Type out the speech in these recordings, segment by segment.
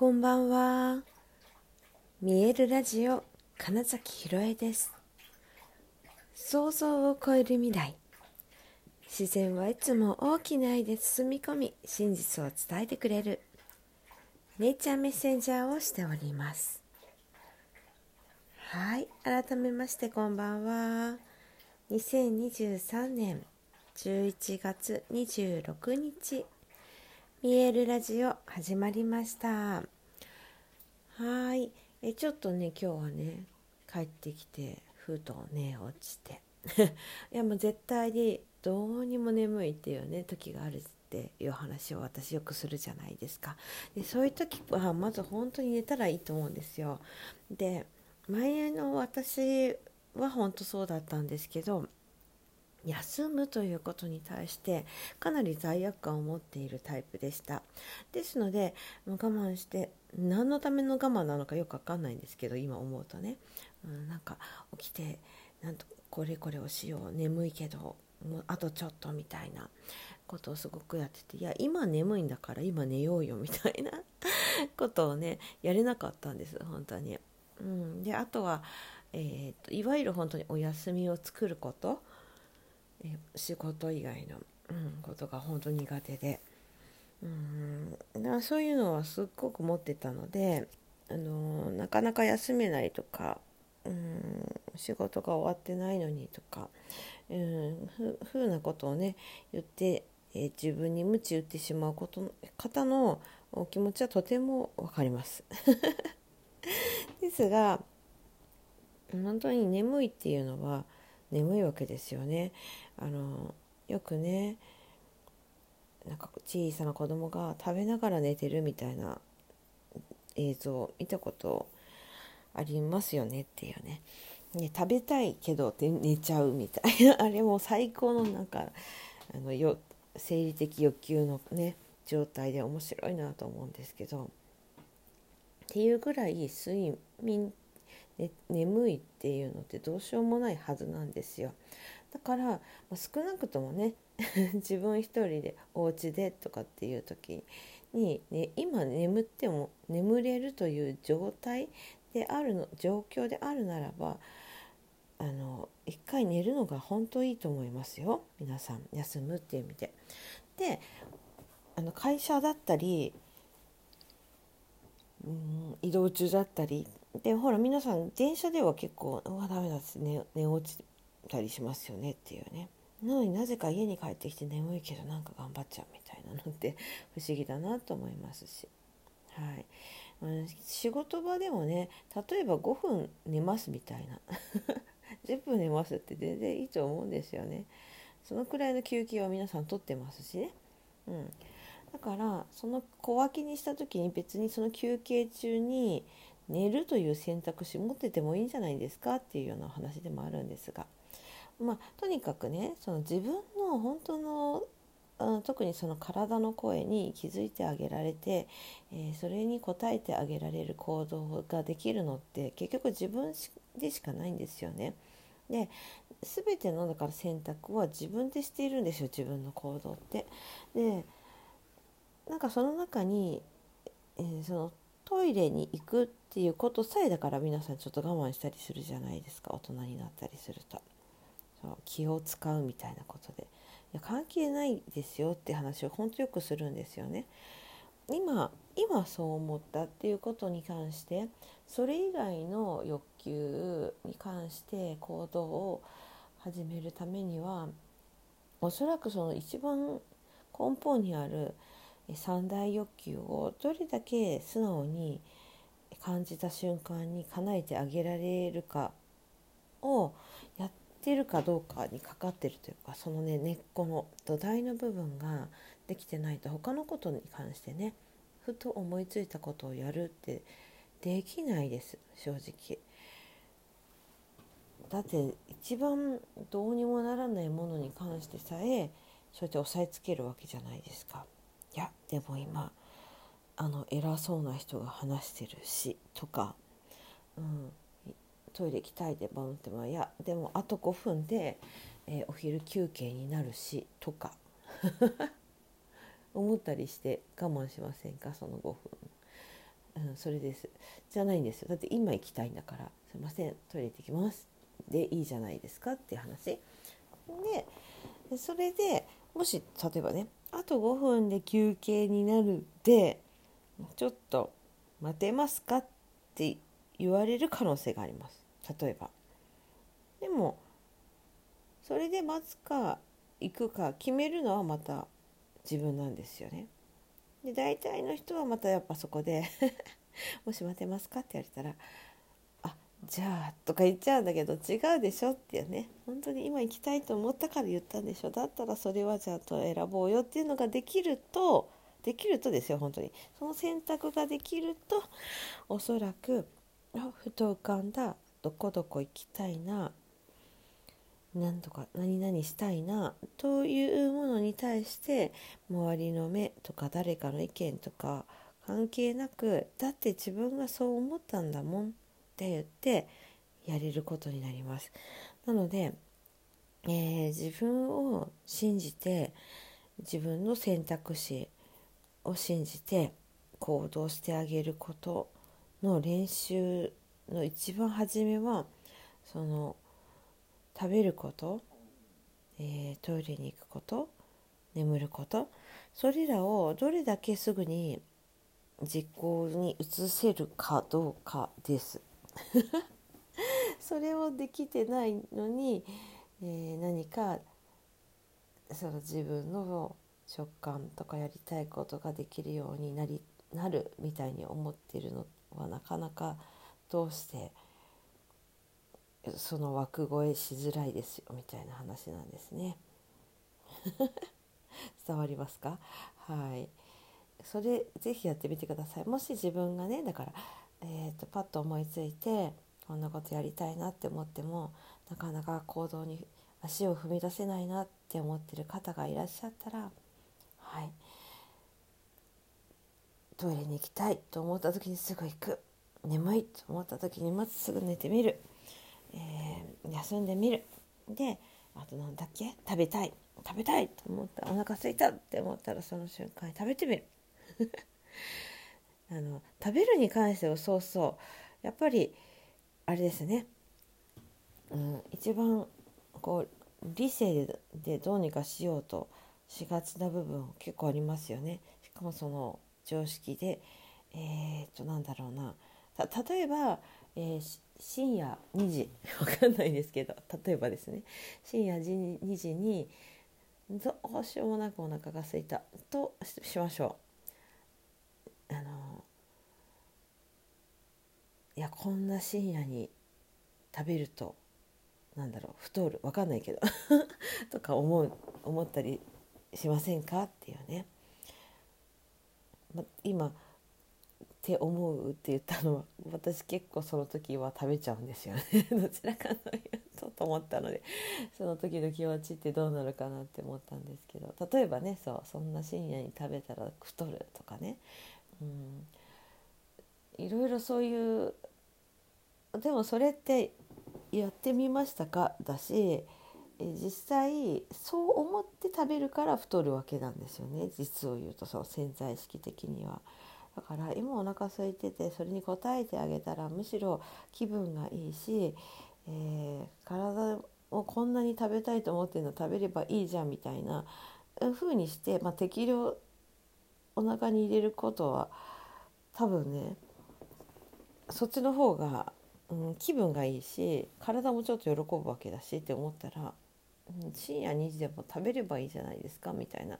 こんばんは。見えるラジオ金崎ひろえです。想像を超える未来。自然はいつも大きな愛で包み込み、真実を伝えてくれる。ネイチャーメッセンジャーをしております。はい、改めましてこんばんは。2023年11月26日。見えるラジオ始まりました。はい。えちょっとね今日はね帰ってきてふとね落ちて。いやもう絶対にどうにも眠いっていうね時があるっていう話を私よくするじゃないですか。でそういう時はまず本当に寝たらいいと思うんですよ。で前の私は本当そうだったんですけど休むということに対してかなり罪悪感を持っているタイプでした。ですので我慢して何のための我慢なのかよく分かんないんですけど今思うとね、うん、なんか起きてなんとこれこれをしよう眠いけどもうあとちょっとみたいなことをすごくやってていや今眠いんだから今寝ようよみたいな ことをねやれなかったんです本当に。うん、であとは、えー、といわゆる本当にお休みを作ること。え仕事以外の、うん、ことが本当に苦手で、うん、だそういうのはすっごく持ってたので、あのなかなか休めないとか、うん、仕事が終わってないのにとか、うん、ふふうなことをね言って、えー自分に鞭打ってしまうこと方のお気持ちはとても分かります。ですが本当に眠いっていうのは眠いわけですよね。あのよくねなんか小さな子供が食べながら寝てるみたいな映像見たことありますよねっていうね。ね食べたいけどって寝ちゃうみたいな。あれも最高のなんかあのよ生理的欲求のね状態で面白いなと思うんですけど。っていうぐらい睡眠ね、眠いっていうのってどうしようもないはずなんですよだから、まあ、少なくともね 自分一人でお家でとかっていう時に、ね、今眠っても眠れるという状態であるの状況であるならばあの一回寝るのが本当いいと思いますよ皆さん休むっていう意味で。であの会社だったりうん移動中だったりでほら皆さん電車では結構「うわダメだ」って寝寝落ちたりしますよねっていうね。なのになぜか家に帰ってきて眠いけどなんか頑張っちゃうみたいなのって不思議だなと思いますし、はい、仕事場でもね例えば5分寝ますみたいな。10分寝ますって全然いいと思うんですよね。そのくらいの休憩は皆さん取ってますしね、うん、だからその小分けにした時に別にその休憩中に寝るという選択肢持っててもいいんじゃないですかっていうような話でもあるんですがまあとにかくねその自分の本当のあ特にその体の声に気づいてあげられて、えーそれに応えてあげられる行動ができるのって結局自分でしかないんですよね。で全てのだから選択は自分でしているんですよ自分の行動って。でなんかその中に、えーそのトイレに行くっていうことさえだから皆さんちょっと我慢したりするじゃないですか。大人になったりすると。そう気を使うみたいなことで。いや関係ないですよって話を本当よくするんですよね。今今そう思ったっていうことに関してそれ以外の欲求に関して行動を始めるためにはおそらくその一番根本にある三大欲求をどれだけ素直に感じた瞬間に叶えてあげられるかをやってるかどうかにかかってるというかそのね根っこの土台の部分ができてないと他のことに関してねふと思いついたことをやるってできないです正直。だって一番どうにもならないものに関してさえそうやって押さえつけるわけじゃないですか。いやでも今あの偉そうな人が話してるしとか、うん、トイレ行きたいでボンってまあいやでもあと5分で、えーお昼休憩になるしとか 思ったりして我慢しませんか？その5分。うん、それです。じゃないんですよ。だって今行きたいんだからすいませんトイレ行ってきます。でいいじゃないですかっていう話。でそれでもし例えばねあと5分で休憩になるでちょっと待てますかって言われる可能性があります例えばでもそれで待つか行くか決めるのはまた自分なんですよねで大体の人はまたやっぱそこで もし待てますか?」って言われたら「じゃあ」とか言っちゃうんだけど違うでしょっていうね。本当に今行きたいと思ったから言ったんでしょ。だったらそれはじゃあと選ぼうよっていうのができるとできるとですよ。本当にその選択ができるとおそらくふと浮かんだ。どこどこ行きたいな。何とか何々したいなというものに対して周りの目とか誰かの意見とか関係なくだって自分がそう思ったんだもん。って言ってやれることになります。なので、えー、自分を信じて自分の選択肢を信じて行動してあげることの練習の一番初めはその食べること、えー、トイレに行くこと眠ることそれらをどれだけすぐに実行に移せるかどうかです。それをできてないのに、えー、何かその自分の食感とかやりたいことができるようになりなるみたいに思ってるのはなかなかどうしてその枠越えしづらいですよみたいな話なんですね。伝わりますか？はい。それぜひやってみてください。もし自分がねだから、えーと、パッと思いついてこんなことやりたいなって思ってもなかなか行動に足を踏み出せないなって思ってる方がいらっしゃったらはい。トイレに行きたいと思った時にすぐ行く。眠いと思った時にまずすぐ寝てみる、えー、休んでみる。であと何だっけ？食べたい。食べたいと思った。お腹空いたって思ったらその瞬間に食べてみる。あの食べるに関してはそうそう。やっぱりあれですね、うん、一番こう理性でどうにかしようとしがちな部分結構ありますよね。しかもその常識でえー、っとなんだろうな。例えば、えー、深夜2時。わかんないですけど。例えばですね。深夜2時にどうしようもなくお腹が空いたとしましょう。あのいやこんな深夜に食べるとなんだろう太るわかんないけど とか思う思ったりしませんか？っていうね、ま、今って思うって言ったのは私結構その時は食べちゃうんですよね。どちらかというとと思ったのでその時の気持ちってどうなるかなって思ったんですけど例えばねそうそんな深夜に食べたら太るとかねうん、いろいろそういうでもそれってやってみましたかだし実際そう思って食べるから太るわけなんですよね実を言うとその潜在意識的には。だから今お腹空いててそれに応えてあげたらむしろ気分がいいし、えー、体をこんなに食べたいと思ってるの食べればいいじゃんみたいな風にして、まあ、適量お腹に入れることは多分ねそっちの方が、うん、気分がいいし体もちょっと喜ぶわけだしって思ったら、うん、深夜2時でも食べればいいじゃないですかみたいな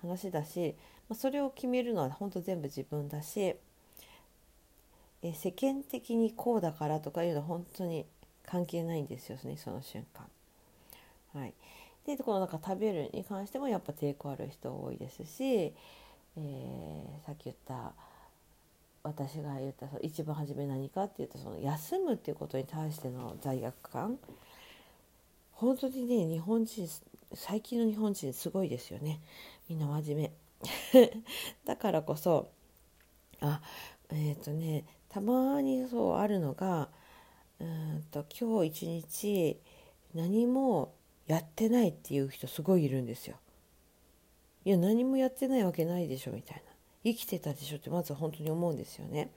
話だし、まあ、それを決めるのは本当全部自分だしえ世間的にこうだからとかいうのは本当に関係ないんですよねその瞬間。はい、でこのなんか食べるに関してもやっぱ抵抗ある人多いですしえー、さっき言った私が言ったその一番初め何かっていうとその休むっていうことに対しての罪悪感。本当にね日本人最近の日本人すごいですよね。みんな真面目。だからこそあえっ、ー、とねたまにそうあるのがうんと今日一日何もやってないっていう人すごいいるんですよ。いや何もやってないわけないでしょみたいな生きてたでしょってまずは本当に思うんですよね。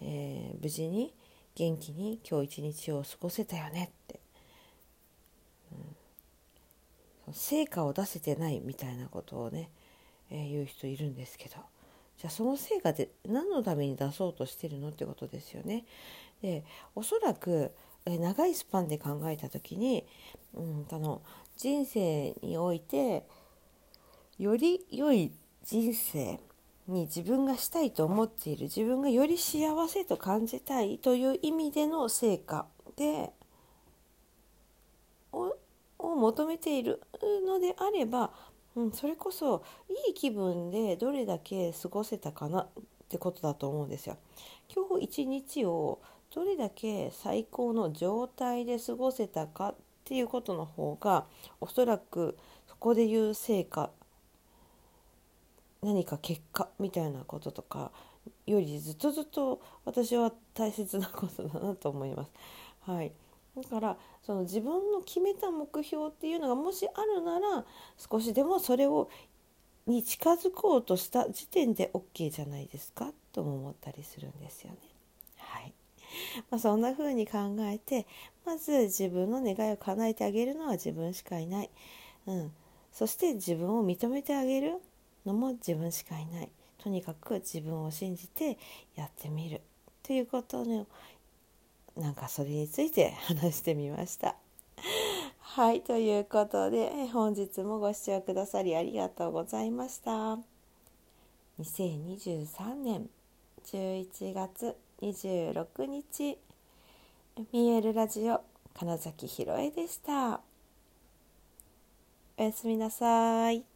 えー、無事に元気に今日一日を過ごせたよねって、うん、成果を出せてないみたいなことをね、えー、言う人いるんですけどじゃあその成果で何のために出そうとしてるのってことですよね。でおそらくえ長いスパンで考えた時に、うん、あの人生においてより良い人生に自分がしたいと思っている自分がより幸せと感じたいという意味での成果でを求めているのであれば、うん、それこそいい気分でどれだけ過ごせたかなってことだと思うんですよ。今日一日をどれだけ最高の状態で過ごせたかっていうことの方がおそらくそこで言う成果何か結果みたいなこととかよりずっとずっと私は大切なことだなと思います。はい、だからその自分の決めた目標っていうのがもしあるなら少しでもそれをに近づこうとした時点で OK じゃないですかとも思ったりするんですよね。はい。まあ、そんな風に考えてまず自分の願いを叶えてあげるのは自分しかいない、うん、そして自分を認めてあげる。のも自分しかいないとにかく自分を信じてやってみるということのなんかそれについて話してみました。はいということで本日もご視聴くださりありがとうございました。2023年11月26日見えるラジオ金崎ひろえでした。おやすみなさい。